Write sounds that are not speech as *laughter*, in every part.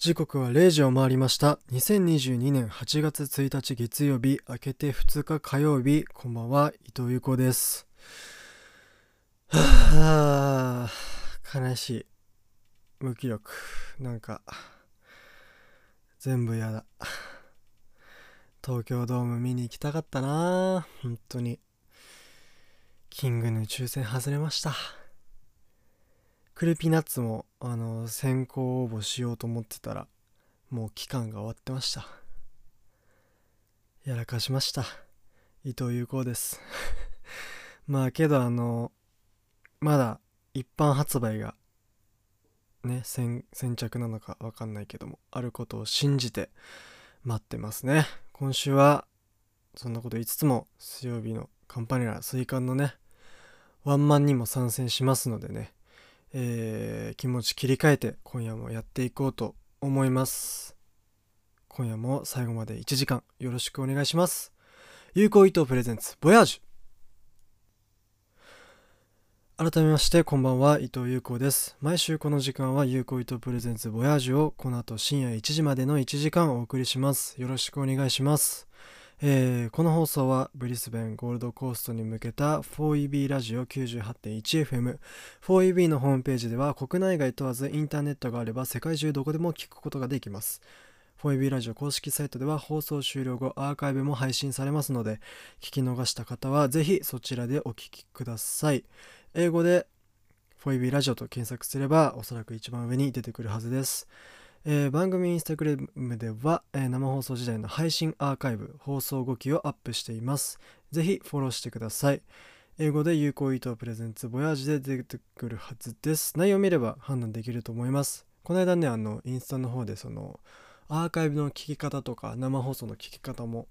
時刻は0時を回りました。2022年8月1日月曜日明けて2日火曜日こんばんは伊藤優子です。はあ悲しい無気力。なんか全部やだ。東京ドーム見に行きたかったなぁ。本当に。キングの抽選外れました。クルピナッツもあの先行応募しようと思ってたらもう期間が終わってました。やらかしました。伊藤優子です。*laughs* まあけどあのまだ一般発売がね先着なのか分かんないけどもあることを信じて待ってますね。今週はそんなこと言いつつも水曜日のカンパネラ水管のねワンマンにも参戦しますのでねえー、気持ち切り替えて今夜もやっていこうと思います。今夜も最後まで1時間よろしくお願いします。有効伊藤プレゼンツボヤージュ。改めましてこんばんは伊藤優子です。毎週この時間は有効伊藤プレゼンツボヤージュをこの後深夜1時までの1時間お送りします。よろしくお願いします。えー、この放送はブリスベンゴールドコーストに向けた 4EB ラジオ 98.1FM 4EB のホームページでは国内外問わずインターネットがあれば世界中どこでも聞くことができます。4EB ラジオ公式サイトでは放送終了後アーカイブも配信されますので聞き逃した方はぜひそちらでお聞きください。英語で 4EB ラジオと検索すればおそらく一番上に出てくるはずです。えー、番組インスタグラムでは、えー、生放送時代の配信アーカイブ、放送後期をアップしています。ぜひフォローしてください。英語で有効意図プレゼンツボヤージで出てくるはずです。内容を見れば判断できると思います。この間ね、あの、インスタの方でその、アーカイブの聞き方とか、生放送の聞き方も、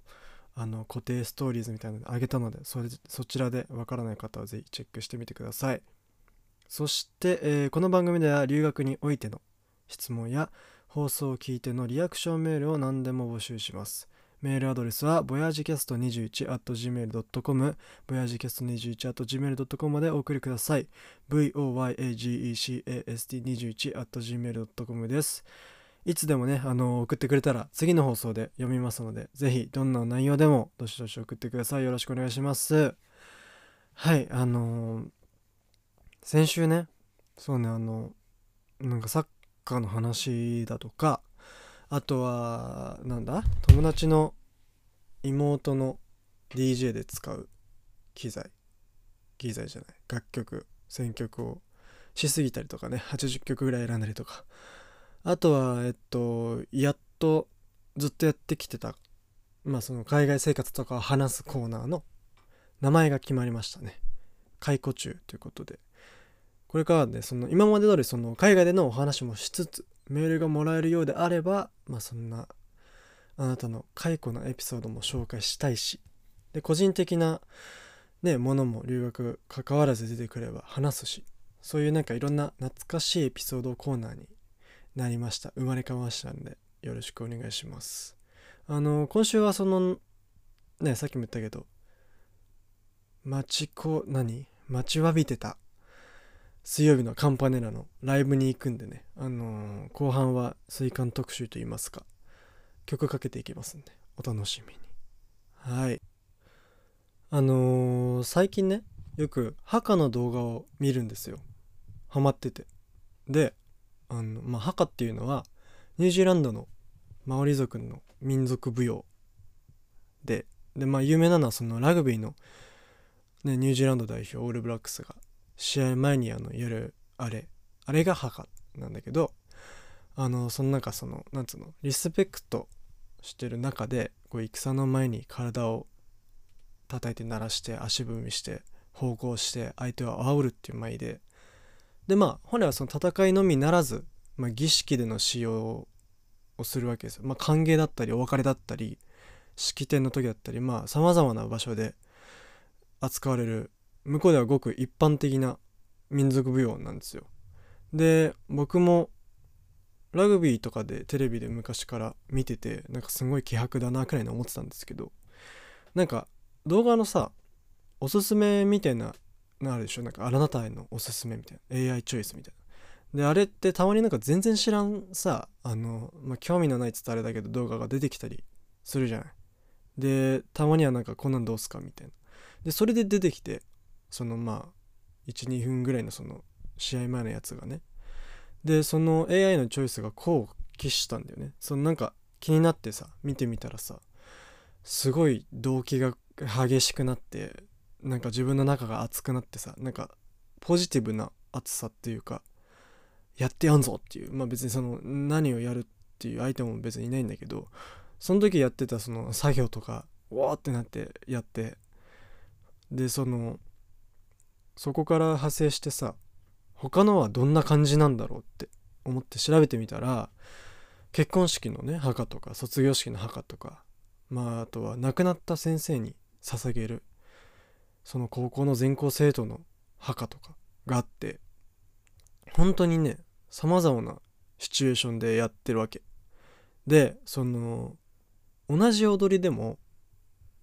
あの、固定ストーリーズみたいなのあげたので、それそちらでわからない方はぜひチェックしてみてください。そして、えー、この番組では留学においての質問や放送を聞いてのリアクションメールを何でも募集します。メールアドレスは、ボヤージキャスト21 at gmail.com、ボヤージキャスト21 at gmail.com までお送りください。voyagecast21 at gmail.com です。いつでもね、あの、送ってくれたら次の放送で読みますので、ぜひどんな内容でもどしどし送ってください。よろしくお願いします。はい、あのー、先週ね、そうね、あの、なんかサッカの話だとかあとはなんだ友達の妹の DJ で使う機材。機材じゃない。楽曲選曲をしすぎたりとかね。80曲ぐらい選んだりとか。あとはえっとやっとずっとやってきてたまあその海外生活とかを話すコーナーの名前が決まりましたね。解雇中ということで。これからねその今まで通りその海外でのお話もしつつメールがもらえるようであればまあそんなあなたの解雇のエピソードも紹介したいしで個人的なねものも留学関わらず出てくれば話すしそういうなんかいろんな懐かしいエピソードコーナーになりました。生まれ変わりましたんでよろしくお願いします。あの今週はそのねさっきも言ったけど待ちこ何？待ちわびてた。水曜日のカンパネラのライブに行くんでね、あのー、後半は水管特集といいますか、曲かけていきますんで、お楽しみに。はい。あのー、最近ね、よく墓の動画を見るんですよ。ハマってて。で、あの、まあ、墓っていうのは、ニュージーランドのマオリ族の民族舞踊で、で、まあ、有名なのはそのラグビーの、ね、ニュージーランド代表オールブラックスが試合前にあの夜あれあれが墓なんだけどあのその中そのなんつうのリスペクトしてる中でこう戦の前に体を叩いて鳴らして足踏みして方向して相手を煽るっていう舞ででまあ本来はその戦いのみならず、まあ、儀式での使用をするわけですよ。まあ、歓迎だったりお別れだったり式典の時だったりまあさまざまな場所で扱われる向こうではごく一般的な民族舞踊なんですよ。で僕もラグビーとかでテレビで昔から見ててなんかすごい気迫だなくらいに思ってたんですけどなんか動画のさおすすめみたいなのあるでしょ？なんかあなたへのおすすめみたいな AI チョイスみたいな。であれってたまになんか全然知らんさあの、まあ、興味のないっつったあれだけど動画が出てきたりするじゃない。でたまにはなんかこんなんどうすかみたいな。でそれで出てきてそのまあ12分ぐらいのその試合前のやつがね。でその AI のチョイスがこう期したんだよね。そのなんか気になってさ見てみたらさすごい動機が激しくなってなんか自分の中が熱くなってさなんかポジティブな熱さっていうかやってやんぞっていう。まあ別にその何をやるっていう相手も別にいないんだけどその時やってたその作業とかわーってなってやってでそのそこから派生してさ他のはどんな感じなんだろうって思って調べてみたら結婚式のね墓とか卒業式の墓とかまああとは亡くなった先生に捧げるその高校の全校生徒の墓とかがあって本当にねさまざまなシチュエーションでやってるわけ。でその同じ踊りでも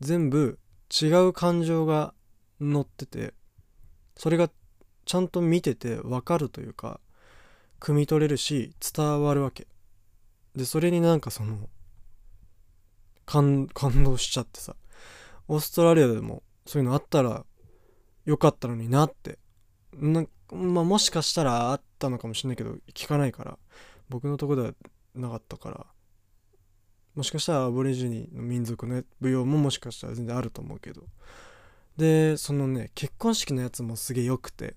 全部違う感情が乗っててそれがちゃんと見てて分かるというか汲み取れるし伝わるわけ。でそれになんかその感動しちゃってさ。オーストラリアでもそういうのあったらよかったのになって。なまあもしかしたらあったのかもしれないけど聞かないから。僕のとこではなかったから。もしかしたらアボリジニの民族の舞踊ももしかしたら全然あると思うけど。でそのね結婚式のやつもすげえ良くて。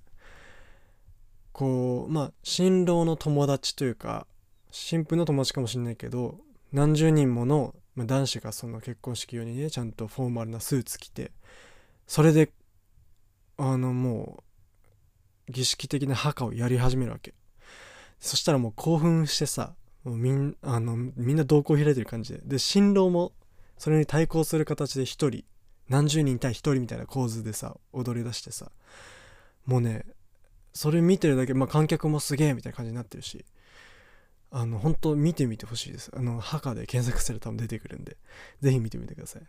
こうまあ新郎の友達というか新婦の友達かもしれないけど何十人もの、まあ、男子がその結婚式用にねちゃんとフォーマルなスーツ着てそれであのもう儀式的な墓をやり始めるわけ。そしたらもう興奮してさもうみんあのみんな瞳孔開いてる感じで。で新郎もそれに対抗する形で一人何十人対一人みたいな構図でさ踊り出してさ。もうねそれ見てるだけ、まあ、観客もすげえみたいな感じになってるし。あの本当見てみてほしいです。あの墓で検索すると多分出てくるんで。ぜひ見てみてください。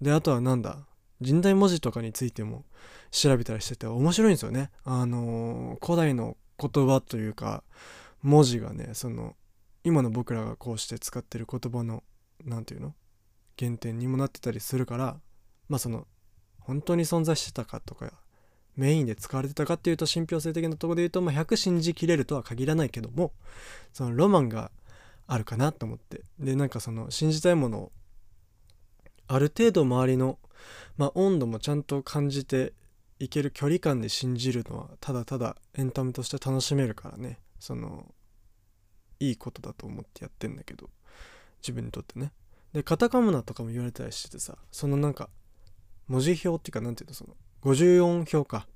であとはなんだ？神代文字とかについても調べたりしてて面白いんですよね。あの古代の言葉というか文字がねその今の僕らがこうして使ってる言葉の何て言うの？原点にもなってたりするからまあその本当に存在してたかとかメインで使われてたかっていうと信憑性的なところで言うと、まあ、100信じきれるとは限らないけどもそのロマンがあるかなと思って。でなんかその信じたいものをある程度周りの、まあ、温度もちゃんと感じていける距離感で信じるのはただただエンタメとして楽しめるからね。そのいいことだと思ってやってんだけど自分にとってね。でカタカムナとかも言われたりしててさそのなんか文字表っていうか何て言うのその54票か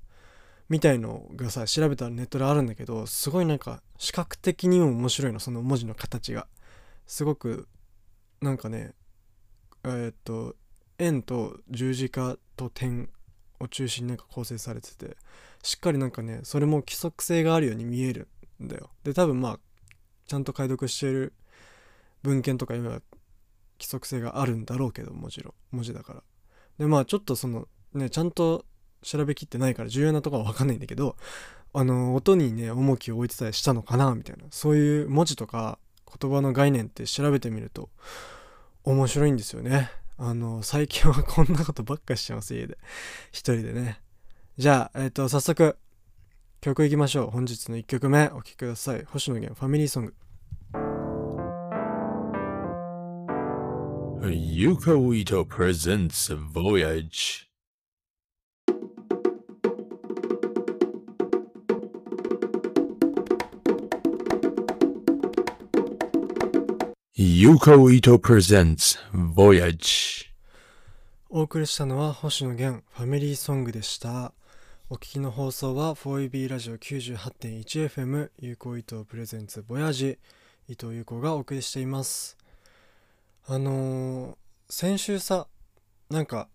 みたいのがさ調べたらネットであるんだけどすごいなんか視覚的にも面白いのその文字の形が。すごくなんかねえー、っと円と十字架と点を中心になんか構成されててしっかりなんかねそれも規則性があるように見えるんだよ。で多分まあちゃんと解読してる文献とか今規則性があるんだろうけどもちろん文字だから。でまあちょっとそのねちゃんと調べきってないから重要なとこは分かんないんだけどあの音にね重きを置いてたりしたのかなみたいな。そういう文字とか言葉の概念って調べてみると面白いんですよね。あの最近はこんなことばっかしちゃいます家で。一人でね。じゃあえっ、ー、と早速曲いきましょう。本日の1曲目お聴きください。星野源ファミリーソング。Yuko Ito presents Voyage. Yuko Ito presents Voyage. お送りしたのは星野源ファミリーソングでした。お聞きの放送は 4EB ラジオ 98.1FM 有効伊藤プレゼンツボヤジ伊藤有効がお送りしています。あのー、先週さなんか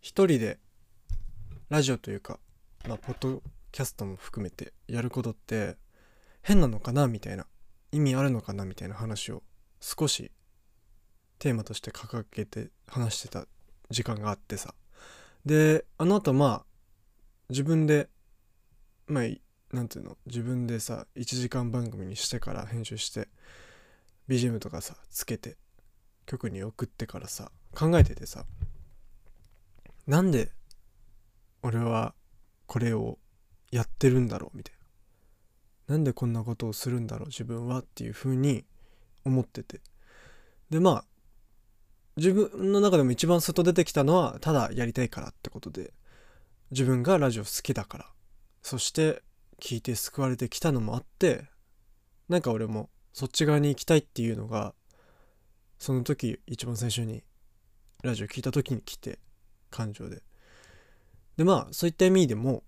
一人でラジオというかまあポッドキャストも含めてやることって変なのかなみたいな意味あるのかなみたいな話を少しテーマとして掲げて話してた時間があってさ。であの後まあ自分でまあなんていうの自分でさ1時間番組にしてから編集して BGM とかさつけて局に送ってからさ考えててさなんで俺はこれをやってるんだろうみたいな。なんでこんなことをするんだろう自分はっていうふうに思ってて。でまあ自分の中でも一番外出てきたのはただやりたいからってことで自分がラジオ好きだから。そして聞いて救われてきたのもあってなんか俺もそっち側に行きたいっていうのがその時一番最初にラジオ聞いた時に来て感情で。でまあそういった意味でも、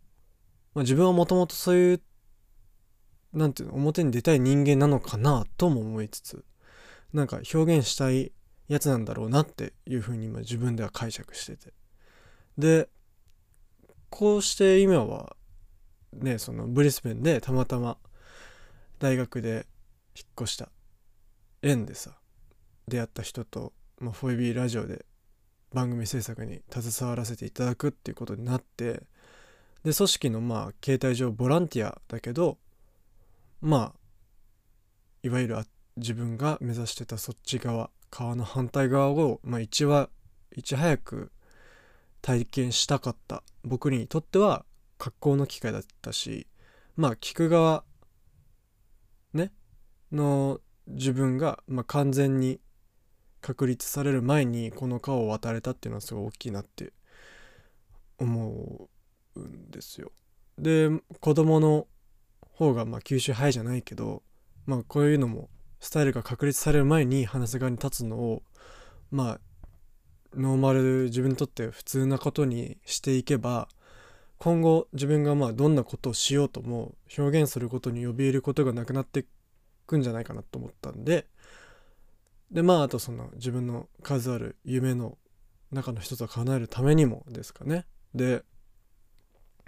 まあ、自分はもともとそういうなんていうの表に出たい人間なのかなとも思いつつなんか表現したいやつなんだろうなっていうふうに今自分では解釈してて。でこうして今はねそのブリスベンでたまたま大学で引っ越した縁でさ出会った人と、まあ、4B ラジオで番組制作に携わらせていただくっていうことになってで組織のまあ携帯上ボランティアだけどまあいわゆる自分が目指してたそっち側川の反対側を、まあ、一話いち早く体験したかった僕にとっては格好の機会だったしまあ聞く側ねの自分が、まあ、完全に確立される前にこの川を渡れたっていうのはすごい大きいなって思うんですよ。で子供の方がまあ吸収早いじゃないけどまあこういうのもスタイルが確立される前に話す側に立つのをまあノーマル自分にとって普通なことにしていけば今後自分がまあどんなことをしようとも表現することに呼び入れることがなくなっていくんじゃないかなと思ったんででまああとその自分の数ある夢の中の一つを叶えるためにもですかね。で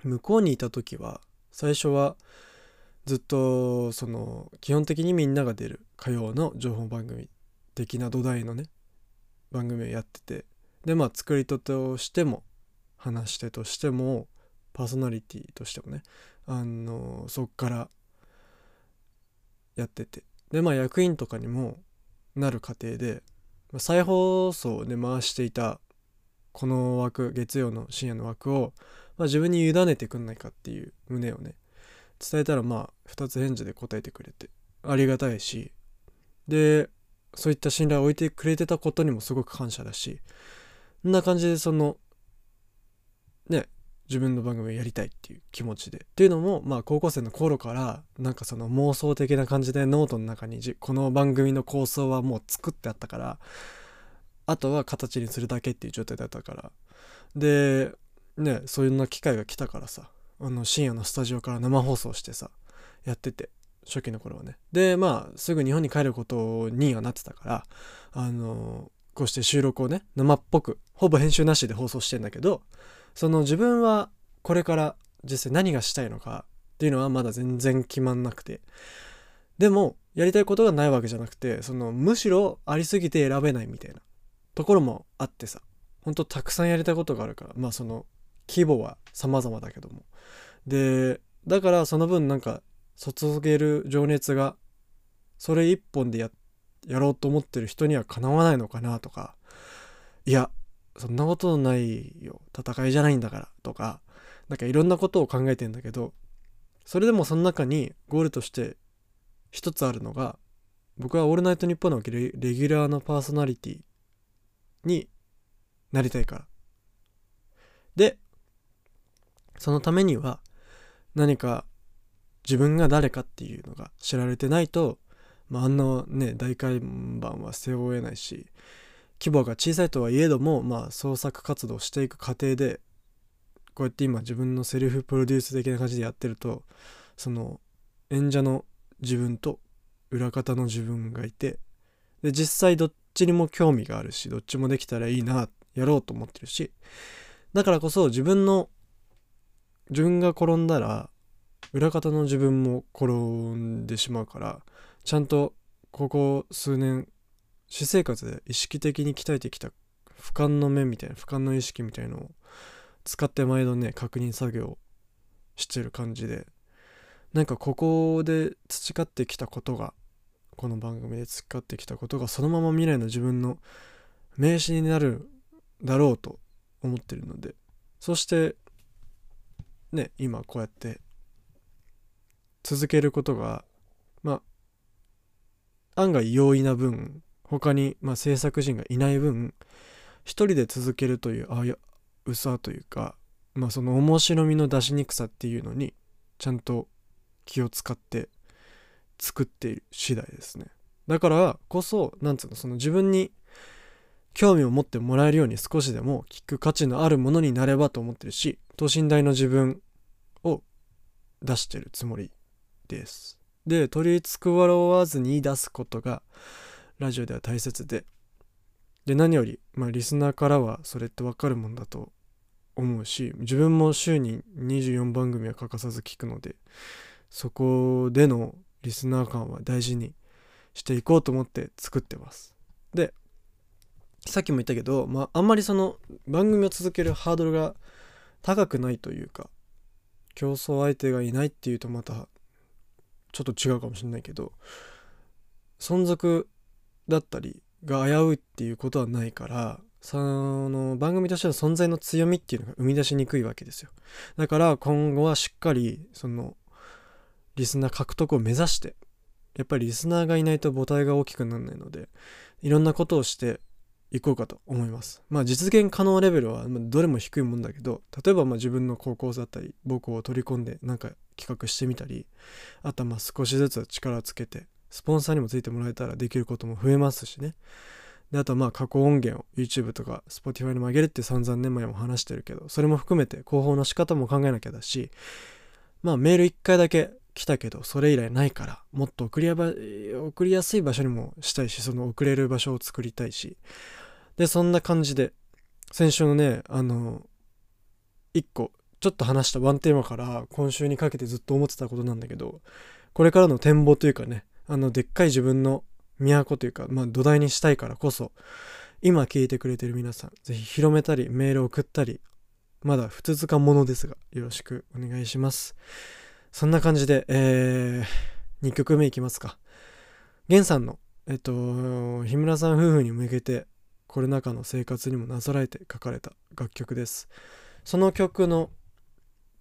向こうにいた時は最初はずっとその基本的にみんなが出る火曜の情報番組的な土台のね番組をやっててでまあ作り手としても話し手としてもパーソナリティとしてもねあのそっからやってて。でまあ役員とかにもなる過程で再放送で回していたこの枠月曜の深夜の枠を、まあ、自分に委ねてくんないかっていう旨をね伝えたらまあ2つ返事で答えてくれてありがたいしでそういった信頼を置いてくれてたことにもすごく感謝だしそんな感じでそのね自分の番組をやりたいっていう気持ちで。っていうのもまあ高校生の頃からなんかその妄想的な感じでノートの中にこの番組の構想はもう作ってあったからあとは形にするだけっていう状態だったから。でねそういうな機会が来たからさあの深夜のスタジオから生放送してさやってて初期の頃はね。でまあすぐ日本に帰ることにはなってたからあのこうして収録をね生っぽくほぼ編集なしで放送してんだけどその自分はこれから実際何がしたいのかっていうのはまだ全然決まんなくて。でもやりたいことがないわけじゃなくてそのむしろありすぎて選べないみたいなところもあってさ。ほんとたくさんやりたいことがあるから。まあその規模は様々だけども。でだからその分なんか注げる情熱がそれ一本でややろうと思ってる人にはかなわないのかなとか。いやそんなことないよ。戦いじゃないんだから。とかなんかいろんなことを考えてんだけどそれでもその中にゴールとして一つあるのが僕は「オールナイトニッポン」のレギュラーのパーソナリティになりたいから。でそのためには何か自分が誰かっていうのが知られてないと、まあ、あんなね大看板は背負えないし規模が小さいとはいえども、まあ、創作活動していく過程でこうやって今自分のセルフプロデュース的な感じでやってるとその演者の自分と裏方の自分がいてで実際どっちにも興味があるしどっちもできたらいいなやろうと思ってるしだからこそ自分の自分が転んだら裏方の自分も転んでしまうからちゃんとここ数年私生活で意識的に鍛えてきた俯瞰の目みたいな俯瞰の意識みたいのを使って毎度ね確認作業してる感じでなんかここで培ってきたことがこの番組で培ってきたことがそのまま未来の自分の名刺になるだろうと思ってるのでそしてね今こうやって続けることがまあ案外容易な分他に、まあ、制作陣がいない分一人で続けるというあやうさというかまあその面白みの出しにくさっていうのにちゃんと気を使って作っている次第ですね。だからこそなんつうのその自分に興味を持ってもらえるように少しでも聞く価値のあるものになればと思ってるし等身大の自分を出してるつもりです。で取り繕わずに出すことがラジオでは大切で。で何より、まあ、リスナーからはそれって分かるもんだと思うし自分も週に24番組は欠かさず聞くのでそこでのリスナー感は大事にしていこうと思って作ってます。でさっきも言ったけど、まあ、あんまりその番組を続けるハードルが高くないというか競争相手がいないっていうとまたちょっと違うかもしれないけど存続だったりが危ういっていうことはないからその番組としての存在の強みっていうのが生み出しにくいわけですよ。だから今後はしっかりそのリスナー獲得を目指してやっぱりリスナーがいないと母体が大きくならないのでいろんなことをしていこうかと思います。まあ実現可能レベルはどれも低いもんだけど例えばま自分の高校だったり母校を取り込んでなんか企画してみたりあとはまあ少しずつ力をつけてスポンサーにもついてもらえたらできることも増えますしね。であとはまあ過去音源を YouTube とか Spotify にも上げるって散々年前も話してるけどそれも含めて広報の仕方も考えなきゃだしまあメール1回だけ来たけどそれ以来ないからもっと送りやば送りやすい場所にもしたいしその送れる場所を作りたいし。でそんな感じで先週のねあの1個ちょっと話したワンテーマから今週にかけてずっと思ってたことなんだけどこれからの展望というかねあのでっかい自分の都というか、まあ、土台にしたいからこそ今聞いてくれてる皆さん是非広めたりメール送ったりまだ不続かものですがよろしくお願いします。そんな感じで、えー、2曲目いきますか。源さんのえっと日村さん夫婦に向けてコロナ禍の生活にもなぞらえて書かれた楽曲です。その曲の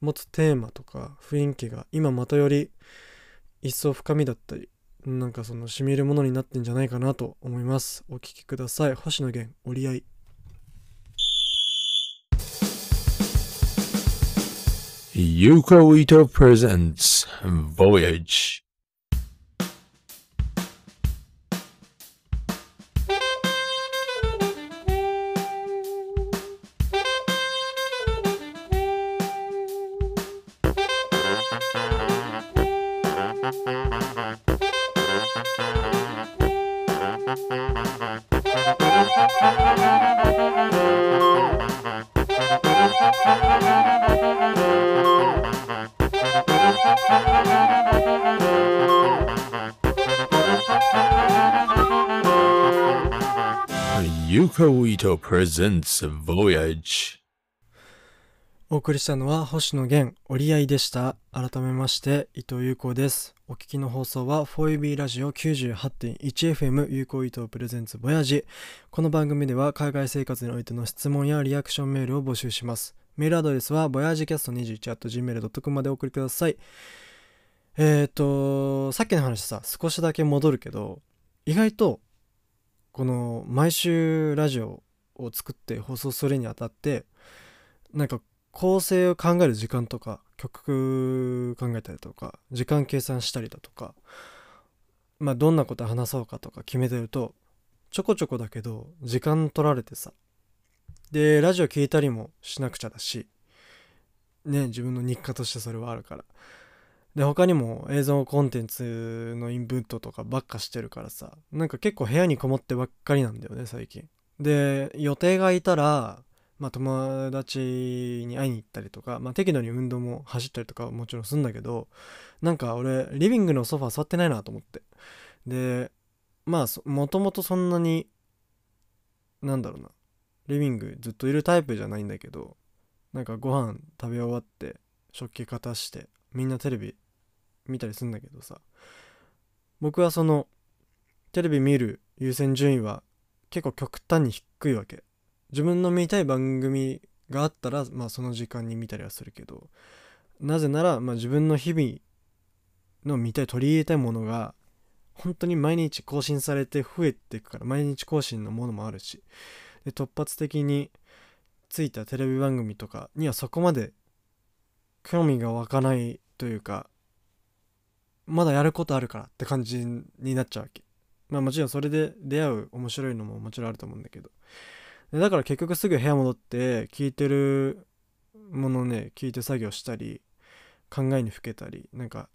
持つテーマとか雰囲気が今またより一層深みだったりなんかその染みるものになってんじゃないかなと思います。お聴きください。星野源。折り合い Yuko Ito presents Voyage. ユカウイト presents Voyage お送りしたのは星野源折り合いでした。改めまして伊藤優子です。お聞きの放送は 4UB ラジオ 98.1FM 有効伊藤プレゼンツボヤジこの番組では海外生活においての質問やリアクションメールを募集します。メールアドレスは voyagecast21.gmail.com までお送りください。えっ、ー、とさっきの話さ少しだけ戻るけど意外とこの毎週ラジオを作って放送するにあたってなんか構成を考える時間とか曲考えたりとか時間計算したりだとかまあどんなこと話そうかとか決めてるとちょこちょこだけど時間取られてさでラジオ聞いたりもしなくちゃだしね自分の日課としてそれはあるから。で他にも映像コンテンツのインプットとかばっかしてるからさなんか結構部屋にこもってばっかりなんだよね最近。で予定がいたらまあ友達に会いに行ったりとかまあ適度に運動も走ったりとかもちろんするんだけどなんか俺リビングのソファー座ってないなと思って。でまあもともとそんなになんだろうなリビングずっといるタイプじゃないんだけどなんかご飯食べ終わって食器片してみんなテレビ見たりするんだけどさ僕はそのテレビ見る優先順位は結構極端に低いわけ。自分の見たい番組があったらまあその時間に見たりはするけどなぜなら、まあ、自分の日々の見たい取り入れたいものが本当に毎日更新されて増えていくから毎日更新のものもあるしで突発的についたテレビ番組とかにはそこまで興味が湧かないというかまだやることあるからって感じになっちゃうわけ。まあもちろんそれで出会う面白いのももちろんあると思うんだけどでだから結局すぐ部屋戻って聞いてるものね聞いて作業したり考えにふけたりなんか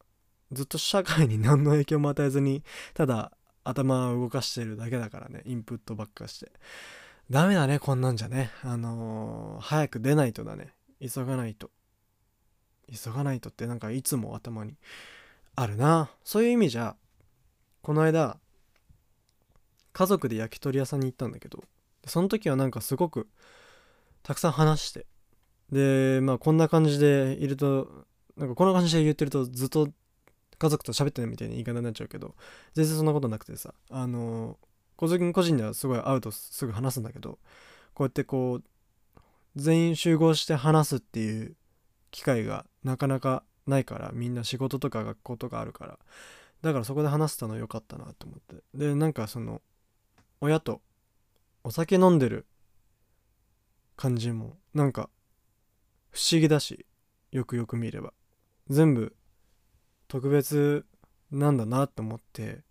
ずっと社会に何の影響も与えずにただ頭を動かしてるだけだからねインプットばっかして。ダメだねこんなんじゃね。あのー早く出ないとだね。急がないと。急がないとってなんかいつも頭にあるな。そういう意味じゃこの間家族で焼き鳥屋さんに行ったんだけどその時はなんかすごくたくさん話してでまあこんな感じでいるとなんかこんな感じで言ってるとずっと家族と喋ってるみたいな言い方になっちゃうけど全然そんなことなくてさあの個人個人ではすごい会うとすぐ話すんだけどこうやってこう全員集合して話すっていう機会がなかなかないからみんな仕事とか学校とかあるからだからそこで話せたの良かったなと思って。でなんかその親とお酒飲んでる感じもなんか不思議だしよくよく見れば。全部特別なんだなって思って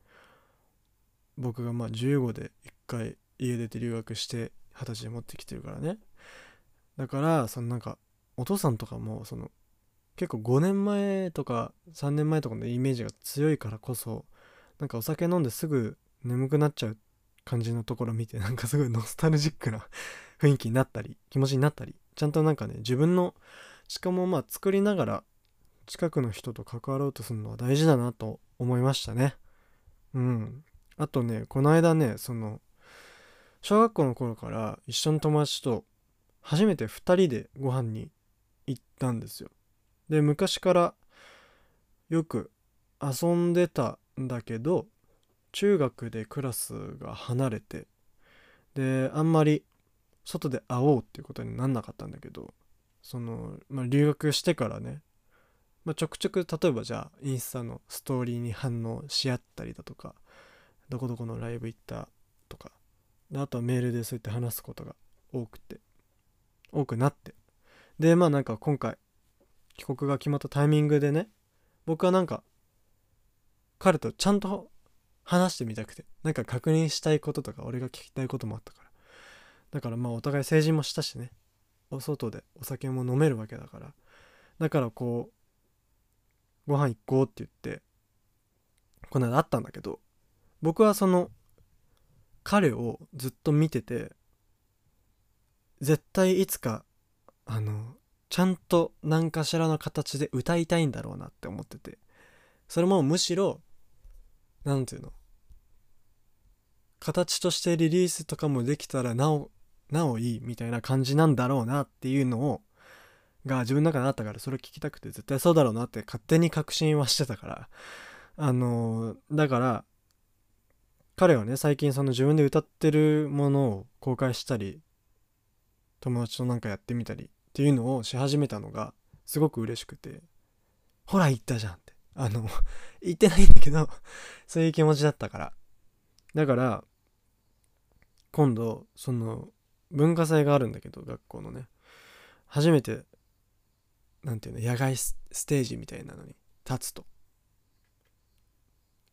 僕がまあ15で1回家出て留学して二十歳で持ってきてるからね。だからそのなんかお父さんとかもその結構5年前とか3年前とかのイメージが強いからこそなんかお酒飲んですぐ眠くなっちゃう感じのところ見てなんかすごいノスタルジックな *laughs* 雰囲気になったり気持ちになったりちゃんとなんかね自分のしかもまあ作りながら近くの人と関わろうとするのは大事だなと思いましたね。うん。あとねこの間ねその小学校の頃から一緒の友達と初めて2人でご飯に行ったんですよ。で昔からよく遊んでたんだけど中学でクラスが離れてであんまり外で会おうっていうことになんなかったんだけどその、まあ、留学してからね、まあ、ちょくちょく例えばじゃあインスタのストーリーに反応し合ったりだとかどこどこのライブ行ったとかであとはメールでそうやって話すことが多くて多くなって。でまあなんか今回帰国が決まったタイミングでね僕はなんか彼とちゃんと話してみたくて。なんか確認したいこととか俺が聞きたいこともあったから。だからまあお互い成人もしたしね。お外でお酒も飲めるわけだから。だからこうご飯行こうって言ってこの間会ったんだけど僕はその彼をずっと見てて絶対いつかあのちゃんと何かしらの形で歌いたいんだろうなって思ってて。それもむしろ何て言うの？形としてリリースとかもできたらなおなおいいみたいな感じなんだろうなっていうのをが自分の中にあったからそれ聞きたくて絶対そうだろうなって勝手に確信はしてたから。あのだから彼はね最近その自分で歌ってるものを公開したり友達となんかやってみたりっていうのをし始めたのがすごく嬉しくてほら言ったじゃんあの *laughs* 言ってないんだけど *laughs* そういう気持ちだったから。だから今度その文化祭があるんだけど学校のね。初めてなんていうの野外ステージみたいなのに立つと。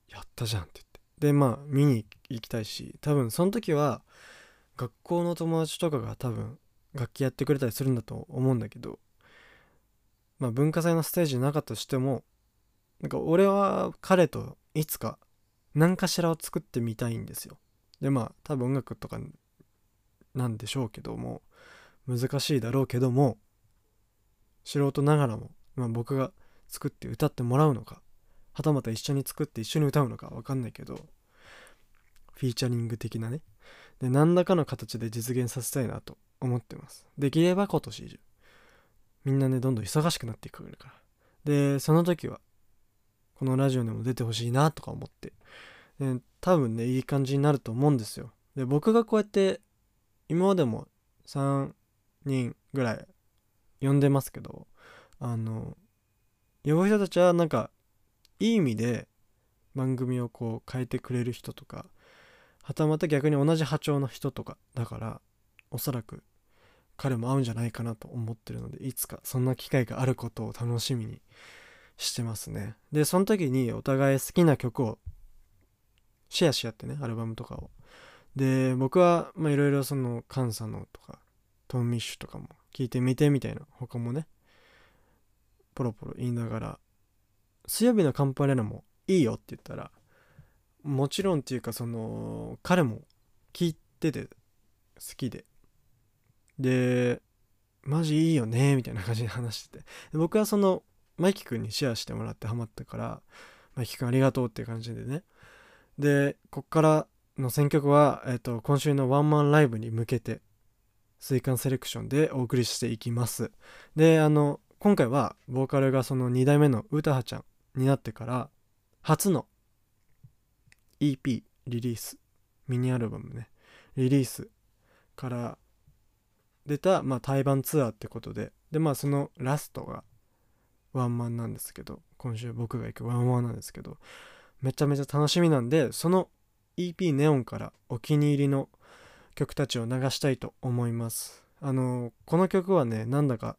やったじゃんって言って。でまあ見に行きたいし多分その時は学校の友達とかが多分楽器やってくれたりするんだと思うんだけどまあ文化祭のステージなかったとしてもなんか俺は彼といつか何かしらを作ってみたいんですよ。でまあ多分音楽とかなんでしょうけども難しいだろうけども素人ながらも、まあ、僕が作って歌ってもらうのかはたまた一緒に作って一緒に歌うのか分かんないけどフィーチャリング的なね。で何らかの形で実現させたいなと思ってます。できれば今年中みんなねどんどん忙しくなっていくから。でその時はこのラジオにも出てほしいなとか思って。で多分ねいい感じになると思うんですよ。で僕がこうやって今までも3人ぐらい呼んでますけどあの呼ぶ人たちはなんかいい意味で番組をこう変えてくれる人とかはたまた逆に同じ波長の人とかだからおそらく彼も合うんじゃないかなと思ってるのでいつかそんな機会があることを楽しみにしてますね。でその時にお互い好きな曲をシェアし合ってねアルバムとかを。で僕はいろいろそのカンサのとかトンミッシュとかも聞いてみてみたいな他もねポロポロ言いながら水曜日のカンパネラもいいよって言ったらもちろんっていうかその彼も聞いてて好きで。でマジいいよねみたいな感じで話してて。僕はそのマイキ君にシェアしてもらってハマったからマイキ君ありがとうっていう感じでね。でこっからの選曲は、えっと、今週のワンマンライブに向けて水管セレクションでお送りしていきます。であの今回はボーカルがその2代目の詩葉ちゃんになってから初の EP リリースミニアルバムねリリースから出た、まあ、対バンツアーってことででまあそのラストがワンマンなんですけど今週僕が行くワンマンなんですけどめちゃめちゃ楽しみなんでその EP ネオンからお気に入りの曲たちを流したいと思います。あのこの曲はねなんだか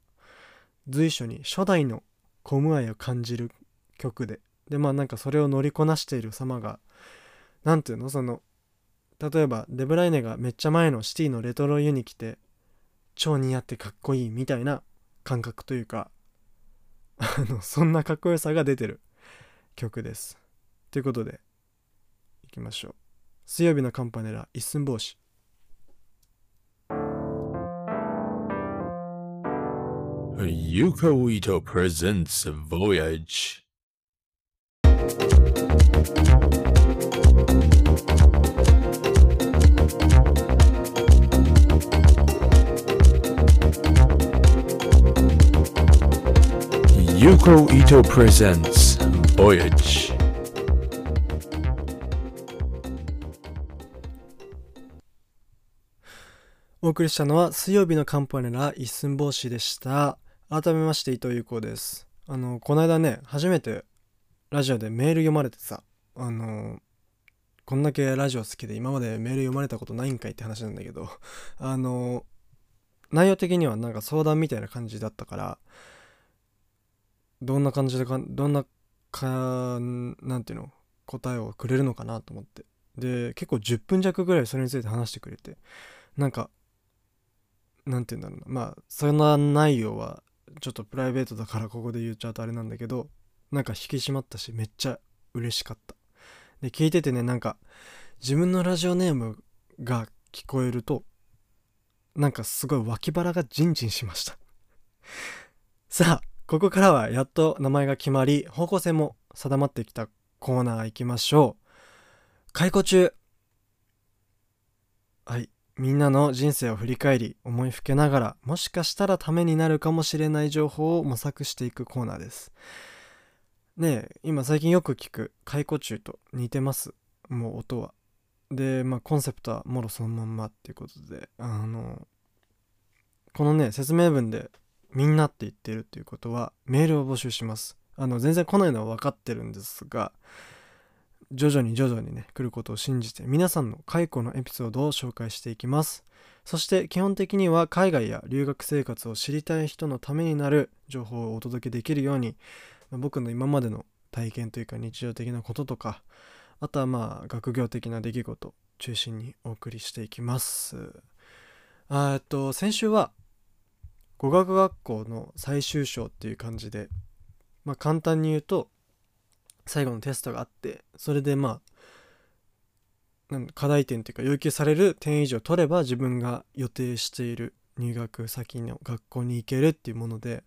随所に初代のコム愛を感じる曲ででまあなんかそれを乗りこなしている様が何ていうの？その例えばデブライネがめっちゃ前のシティのレトロユニ着て超似合ってかっこいいみたいな感覚というかあのそんなかっこよさが出てる曲です。ということでいきましょう。水曜日のカンパネラ一寸法師。Yuko Ito presents Voyage. Yuko Ito presents Voyage. お送りしたのは水曜日のカンパネラ一寸法師でした改めまして伊藤優子ですあのこの間ね初めてラジオでメール読まれてさあのこんだけラジオ好きで今までメール読まれたことないんかいって話なんだけどあの内容的にはなんか相談みたいな感じだったからどんな感じでかどんなかなんていうの答えをくれるのかなと思って。で結構10分弱ぐらいそれについて話してくれて。なんかなんて言うんだろうな。まあそんな内容はちょっとプライベートだからここで言っちゃうとあれなんだけどなんか引き締まったしめっちゃ嬉しかった。で聞いててねなんか自分のラジオネームが聞こえるとなんかすごい脇腹がジンジンしました。*laughs* さあここからはやっと名前が決まり方向性も定まってきたコーナー行きましょう。解雇中。はい。みんなの人生を振り返り思いふけながらもしかしたらためになるかもしれない情報を模索していくコーナーです。ねえ今最近よく聞く解雇中と似てます。もう音は。でまあコンセプトはもろそのまんまっていうことであのこのね説明文でみんなって言ってるっていうことはメールを募集します。あの全然来ないのは分かってるんですが徐々に徐々にね来ることを信じて皆さんの解雇のエピソードを紹介していきます。そして基本的には海外や留学生活を知りたい人のためになる情報をお届けできるように僕の今までの体験というか日常的なこととかあとはまあ学業的な出来事中心にお送りしていきます。えっと先週は語学学校の最終章っていう感じでまあ簡単に言うと最後のテストがあってそれでまあなん課題点というか要求される点以上取れば自分が予定している入学先の学校に行けるっていうもので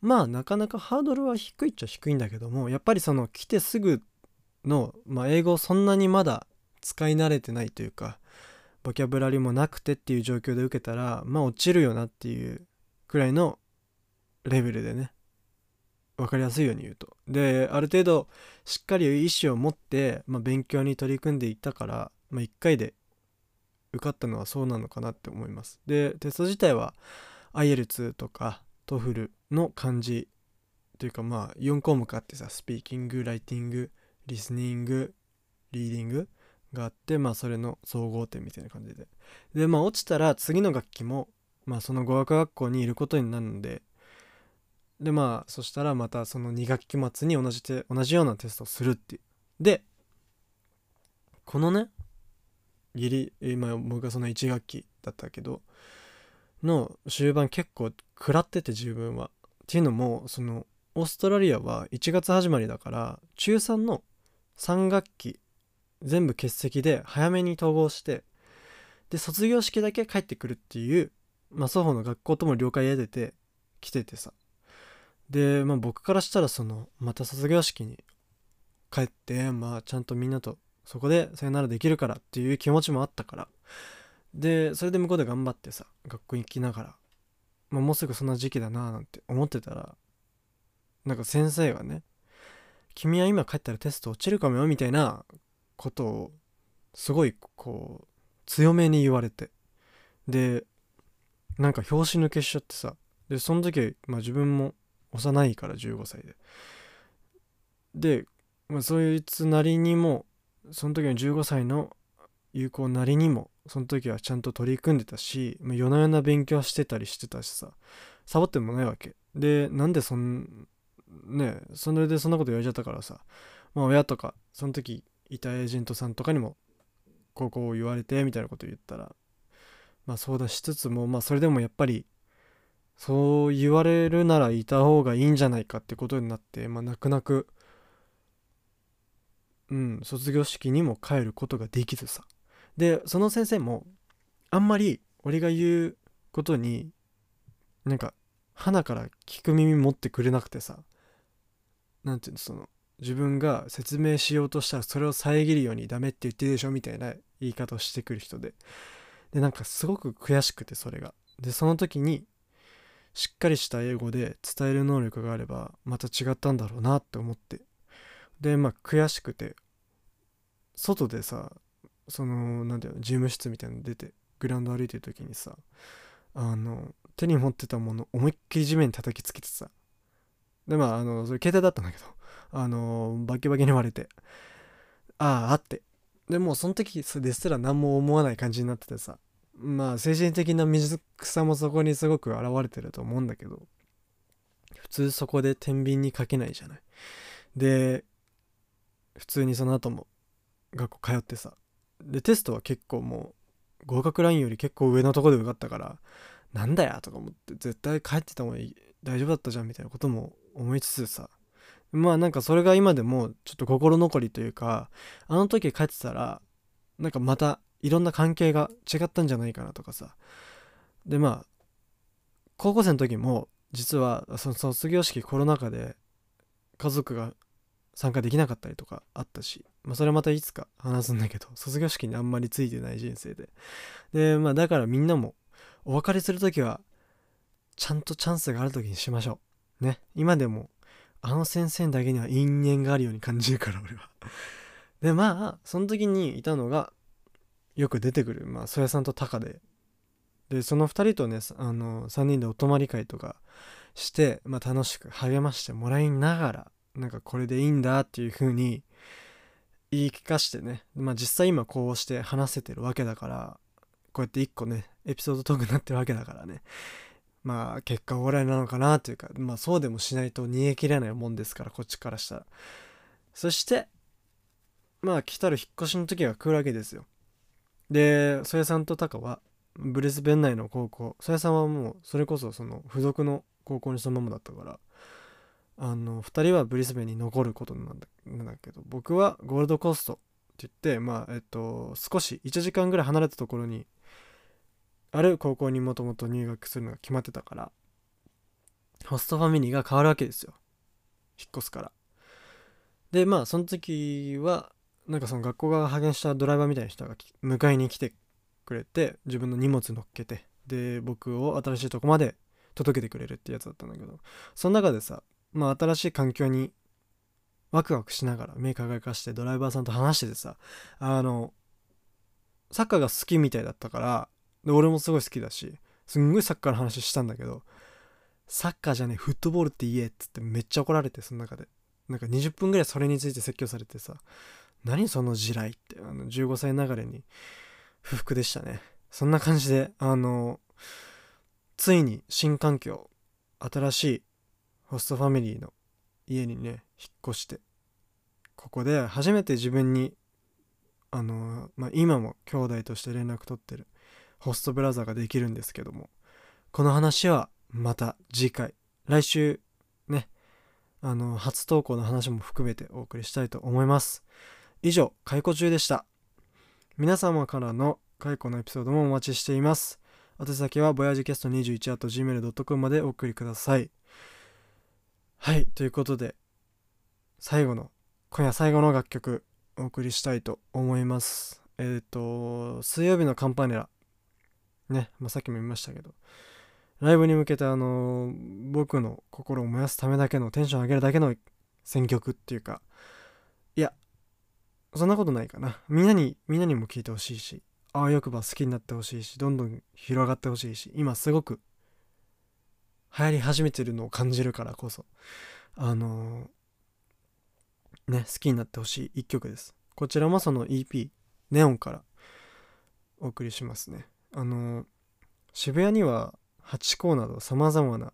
まあなかなかハードルは低いっちゃ低いんだけどもやっぱりその来てすぐの、まあ、英語そんなにまだ使い慣れてないというかボキャブラリーもなくてっていう状況で受けたらまあ落ちるよなっていうくらいのレベルでね分かりやすいように言うと。である程度しっかり意思を持って、まあ、勉強に取り組んでいったから、まあ、1回で受かったのはそうなのかなって思います。でテスト自体は IELTS とか TOEFL の感じというかまあ4項目あってさスピーキングライティングリスニングリーディングがあってまあそれの総合点みたいな感じで。でまあ落ちたら次の学期もまあその語学学校にいることになるのででまあそしたらまたその2学期末に同じて同じようなテストをするっていう。でこのねギリ今僕がその1学期だったけどの終盤結構食らってて自分は。っていうのもそのオーストラリアは1月始まりだから中3の3学期全部欠席で早めに統合してで卒業式だけ帰ってくるっていう、まあ、双方の学校とも了解得てて来ててさ。で、まあ、僕からしたらそのまた卒業式に帰ってまあちゃんとみんなとそこでさよならできるからっていう気持ちもあったから。でそれで向こうで頑張ってさ学校行きながら、まあ、もうすぐそんな時期だななんて思ってたらなんか先生がね「君は今帰ったらテスト落ちるかもよ」みたいなことをすごいこう強めに言われて。でなんか拍子抜けしちゃってさ。でその時、まあ、自分も幼いから15歳で。で、まあ、そいつなりにもその時の15歳の有効なりにもその時はちゃんと取り組んでたし、まあ、夜な夜な勉強してたりしてたしさ。サボってもないわけ。でなんでそんねそれでそんなこと言われちゃったからさ。まあ親とかその時いたエージェントさんとかにもこうこう言われてみたいなこと言ったらまあそうだしつつもまあそれでもやっぱりそう言われるならいた方がいいんじゃないかってことになってまあ泣く泣くうん卒業式にも帰ることができずさ。でその先生もあんまり俺が言うことになんか鼻から聞く耳持ってくれなくてさ。なんていうのその自分が説明しようとしたらそれを遮るようにダメって言ってるでしょみたいな言い方をしてくる人で。でなんかすごく悔しくてそれが。でその時にしっかりした英語で伝える能力があればまた違ったんだろうなって思って。でまあ悔しくて外でさそのなんていうの事務室みたいなの出てグラウンド歩いてる時にさあの手に持ってたもの思いっきり地面に叩きつけてさでまああのそれ携帯だったんだけどあのバキバキに割れてあああって。でもその時ですら何も思わない感じになっててさ。まあ精神的な水草もそこにすごく現れてると思うんだけど。普通そこで天秤にかけないじゃない。で普通にその後も学校通ってさ。でテストは結構もう合格ラインより結構上のとこで受かったからなんだよとか思って絶対帰ってた方がいい大丈夫だったじゃんみたいなことも思いつつさ。まあなんかそれが今でもちょっと心残りというかあの時帰ってたらなんかまたいろんな関係が違ったんじゃないかなとかさ。でまあ高校生の時も実はその卒業式コロナ禍で家族が参加できなかったりとかあったし、まあ、それはまたいつか話すんだけど卒業式にあんまりついてない人生で。でまあだからみんなもお別れする時はちゃんとチャンスがある時にしましょう。ね。今でもあの先生だけには因縁があるように感じるから俺は。*laughs* でまあその時にいたのがよく出てくるまあ曽谷さんとタカで。でその2人とねあの3人でお泊まり会とかして、まあ、楽しく励ましてもらいながらなんかこれでいいんだっていう風に言い聞かしてね。まあ実際今こうして話せてるわけだからこうやって一個ねエピソードトークになってるわけだからね。まあ結果オーライなのかなというかまあそうでもしないと逃げ切れないもんですからこっちからしたら。そしてまあ来たる引っ越しの時が来るわけですよ。で曽谷さんとタカはブリスベン内の高校。曽谷さんはもうそれこそその付属の高校にそのままだったからあの2人はブリスベンに残ることなんだなんだけど僕はゴールドコーストって言ってまあえっと少し1時間ぐらい離れたところにある高校にもともと入学するのが決まってたからホストファミリーが変わるわけですよ。引っ越すから。でまあその時はなんかその学校が派遣したドライバーみたいな人が迎えに来てくれて自分の荷物乗っけてで僕を新しいとこまで届けてくれるってやつだったんだけどその中でさまあ新しい環境にワクワクしながら目輝かしてドライバーさんと話しててさあのサッカーが好きみたいだったからで俺もすごい好きだしすんごいサッカーの話したんだけどサッカーじゃねえフットボールって言えっつってめっちゃ怒られてその中で。なんか20分ぐらいそれについて説教されてさ何その地雷ってあの15歳ながらに不服でしたね。そんな感じであのついに新環境新しいホストファミリーの家にね引っ越してここで初めて自分にあのまあ今も兄弟として連絡取ってる。ホストブラザーができるんですけども。この話はまた次回。来週ねあの初投稿の話も含めてお送りしたいと思います。以上解雇中でした。皆様からの解雇のエピソードもお待ちしています。宛先はボヤジキャスト 21.gmail.com までお送りください。はいということで最後の今夜最後の楽曲お送りしたいと思います。えっ、ー、と水曜日のカンパネラ。ね、まあ、さっきも言いましたけどライブに向けてあの、僕の心を燃やすためだけのテンション上げるだけの選曲っていうかいやそんなことないかな。みんなにみんなにも聴いてほしいしああよくば好きになってほしいしどんどん広がってほしいし今すごく流行り始めてるのを感じるからこそあのー、ね好きになってほしい一曲です。こちらもその EP ネオンからお送りしますね。あの、渋谷にはハチ公などさまざまな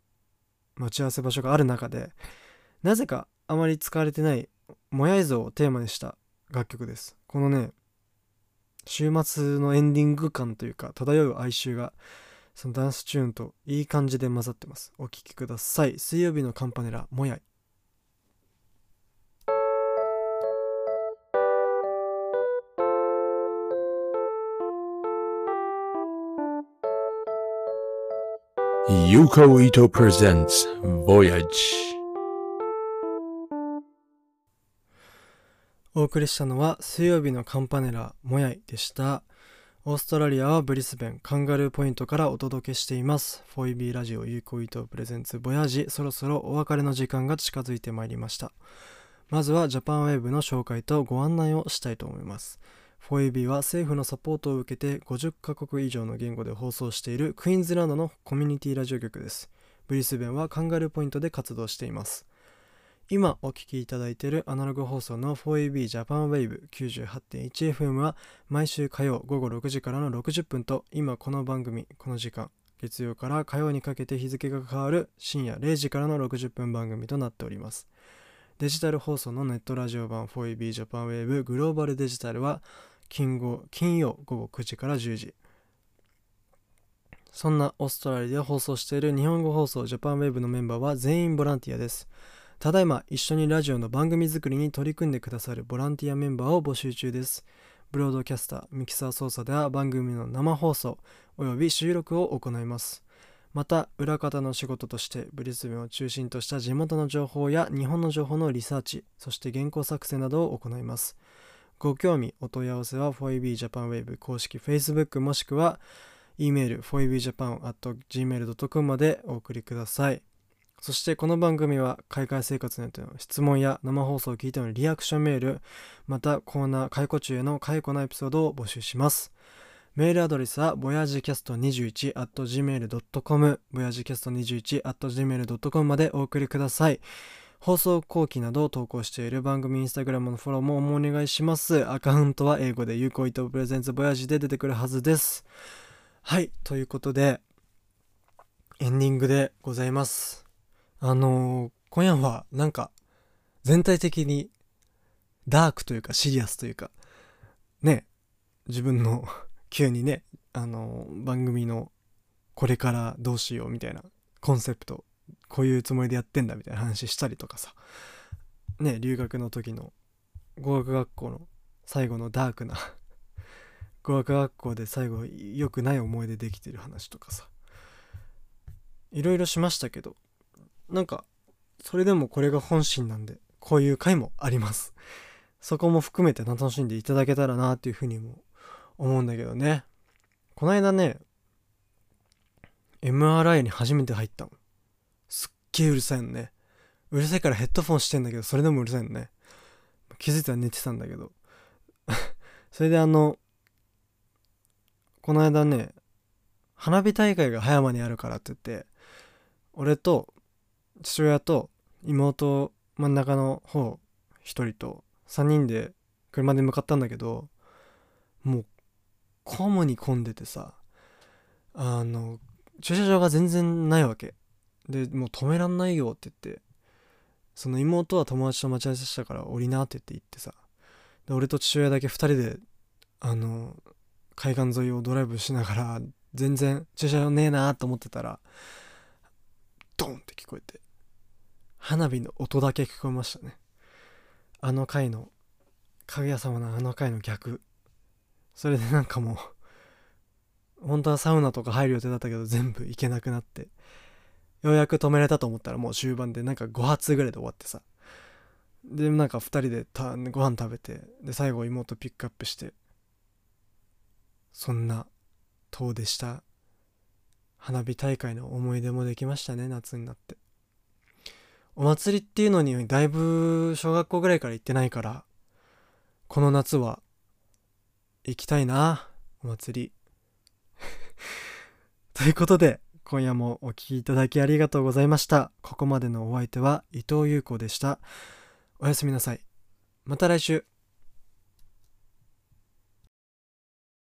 待ち合わせ場所がある中でなぜかあまり使われてないもやい像をテーマにした楽曲です。このね週末のエンディング感というか漂う哀愁がそのダンスチューンといい感じで混ざってます。お聴きください。水曜日のカンパネラもやい Yuko Ito presents Voyage. お送りしたのは水曜日のカンパネラもやいでした。オーストラリアはブリスベンカンガルーポイントからお届けしています。4EB ラジオ Yukou ITO presents Voyage。そろそろお別れの時間が近づいてまいりました。まずはジャパンウェーブの紹介とご案内をしたいと思います。4EB は政府のサポートを受けて50カ国以上の言語で放送しているクイーンズランドのコミュニティラジオ局です。ブリスベンはカンガルーポイントで活動しています。今お聴きいただいているアナログ放送の 4EB ジャパンウェイブ 98.1FM は毎週火曜午後6時からの60分と今この番組この時間月曜から火曜にかけて日付が変わる深夜0時からの60分番組となっております。デジタル放送のネットラジオ版 4AB ジャパンウェーブグローバルデジタルは金曜金曜午後9時から10時。そんなオーストラリアで放送している日本語放送ジャパンウェーブのメンバーは全員ボランティアです。ただいま一緒にラジオの番組作りに取り組んでくださるボランティアメンバーを募集中です。ブロードキャスターミキサー操作では番組の生放送および収録を行います。また裏方の仕事としてブリスベンを中心とした地元の情報や日本の情報のリサーチそして原稿作成などを行いますご興味、お問い合わせは 4EBJapanWave 公式 Facebook もしくは e メール 4EBJapan.gmail.com までお送りください。そしてこの番組は海外生活についての質問や生放送を聞いてのリアクションメール、またコーナー解雇中への解雇のエピソードを募集します。メールアドレスは voyagecast21.gmail.com voyagecast21.gmail.com までお送りください。放送後期などを投稿している番組インスタグラムのフォローもお願いします。アカウントは英語で有効糸プレゼンツボヤジで出てくるはずです。はい、ということで、エンディングでございます。あのー、今夜はなんか全体的にダークというかシリアスというか、ね、自分の急にね、あの、番組のこれからどうしようみたいなコンセプトこういうつもりでやってんだみたいな話したりとかさ。ね留学の時の語学学校の最後のダークな *laughs* 語学学校で最後良くない思い出できてる話とかさ。いろいろしましたけどなんかそれでもこれが本心なんでこういう回もあります。そこも含めて楽しんでいただけたらなっていうふうにも思うんだけどね。この間ね MRI に初めて入ったの。すっげえうるさいのね。うるさいからヘッドフォンしてんだけどそれでもうるさいのね。気づいたら寝てたんだけど。*laughs* それであのこの間ね花火大会が葉山にあるからって言って俺と父親と妹真ん中の方一人と3人で車で向かったんだけどもうコムに混んでてさあの駐車場が全然ないわけ。でもう止めらんないよって言ってその妹は友達と待ち合わせしたから降りなって言って行ってさで俺と父親だけ2人であの海岸沿いをドライブしながら全然駐車場ねえなと思ってたらドンって聞こえて花火の音だけ聞こえましたね。あの回のかぐや様のあの回の逆。それでなんかもう本当はサウナとか入る予定だったけど全部行けなくなってようやく止められたと思ったらもう終盤でなんか5発ぐらいで終わってさ。でなんか2人でたご飯食べてで最後妹ピックアップしてそんな遠出した花火大会の思い出もできましたね夏になって。お祭りっていうのにだいぶ小学校ぐらいから行ってないからこの夏は行きたいなお祭り。*laughs* ということで今夜もお聴きいただきありがとうございました。ここまでのお相手は伊藤優子でした。おやすみなさい。また来週。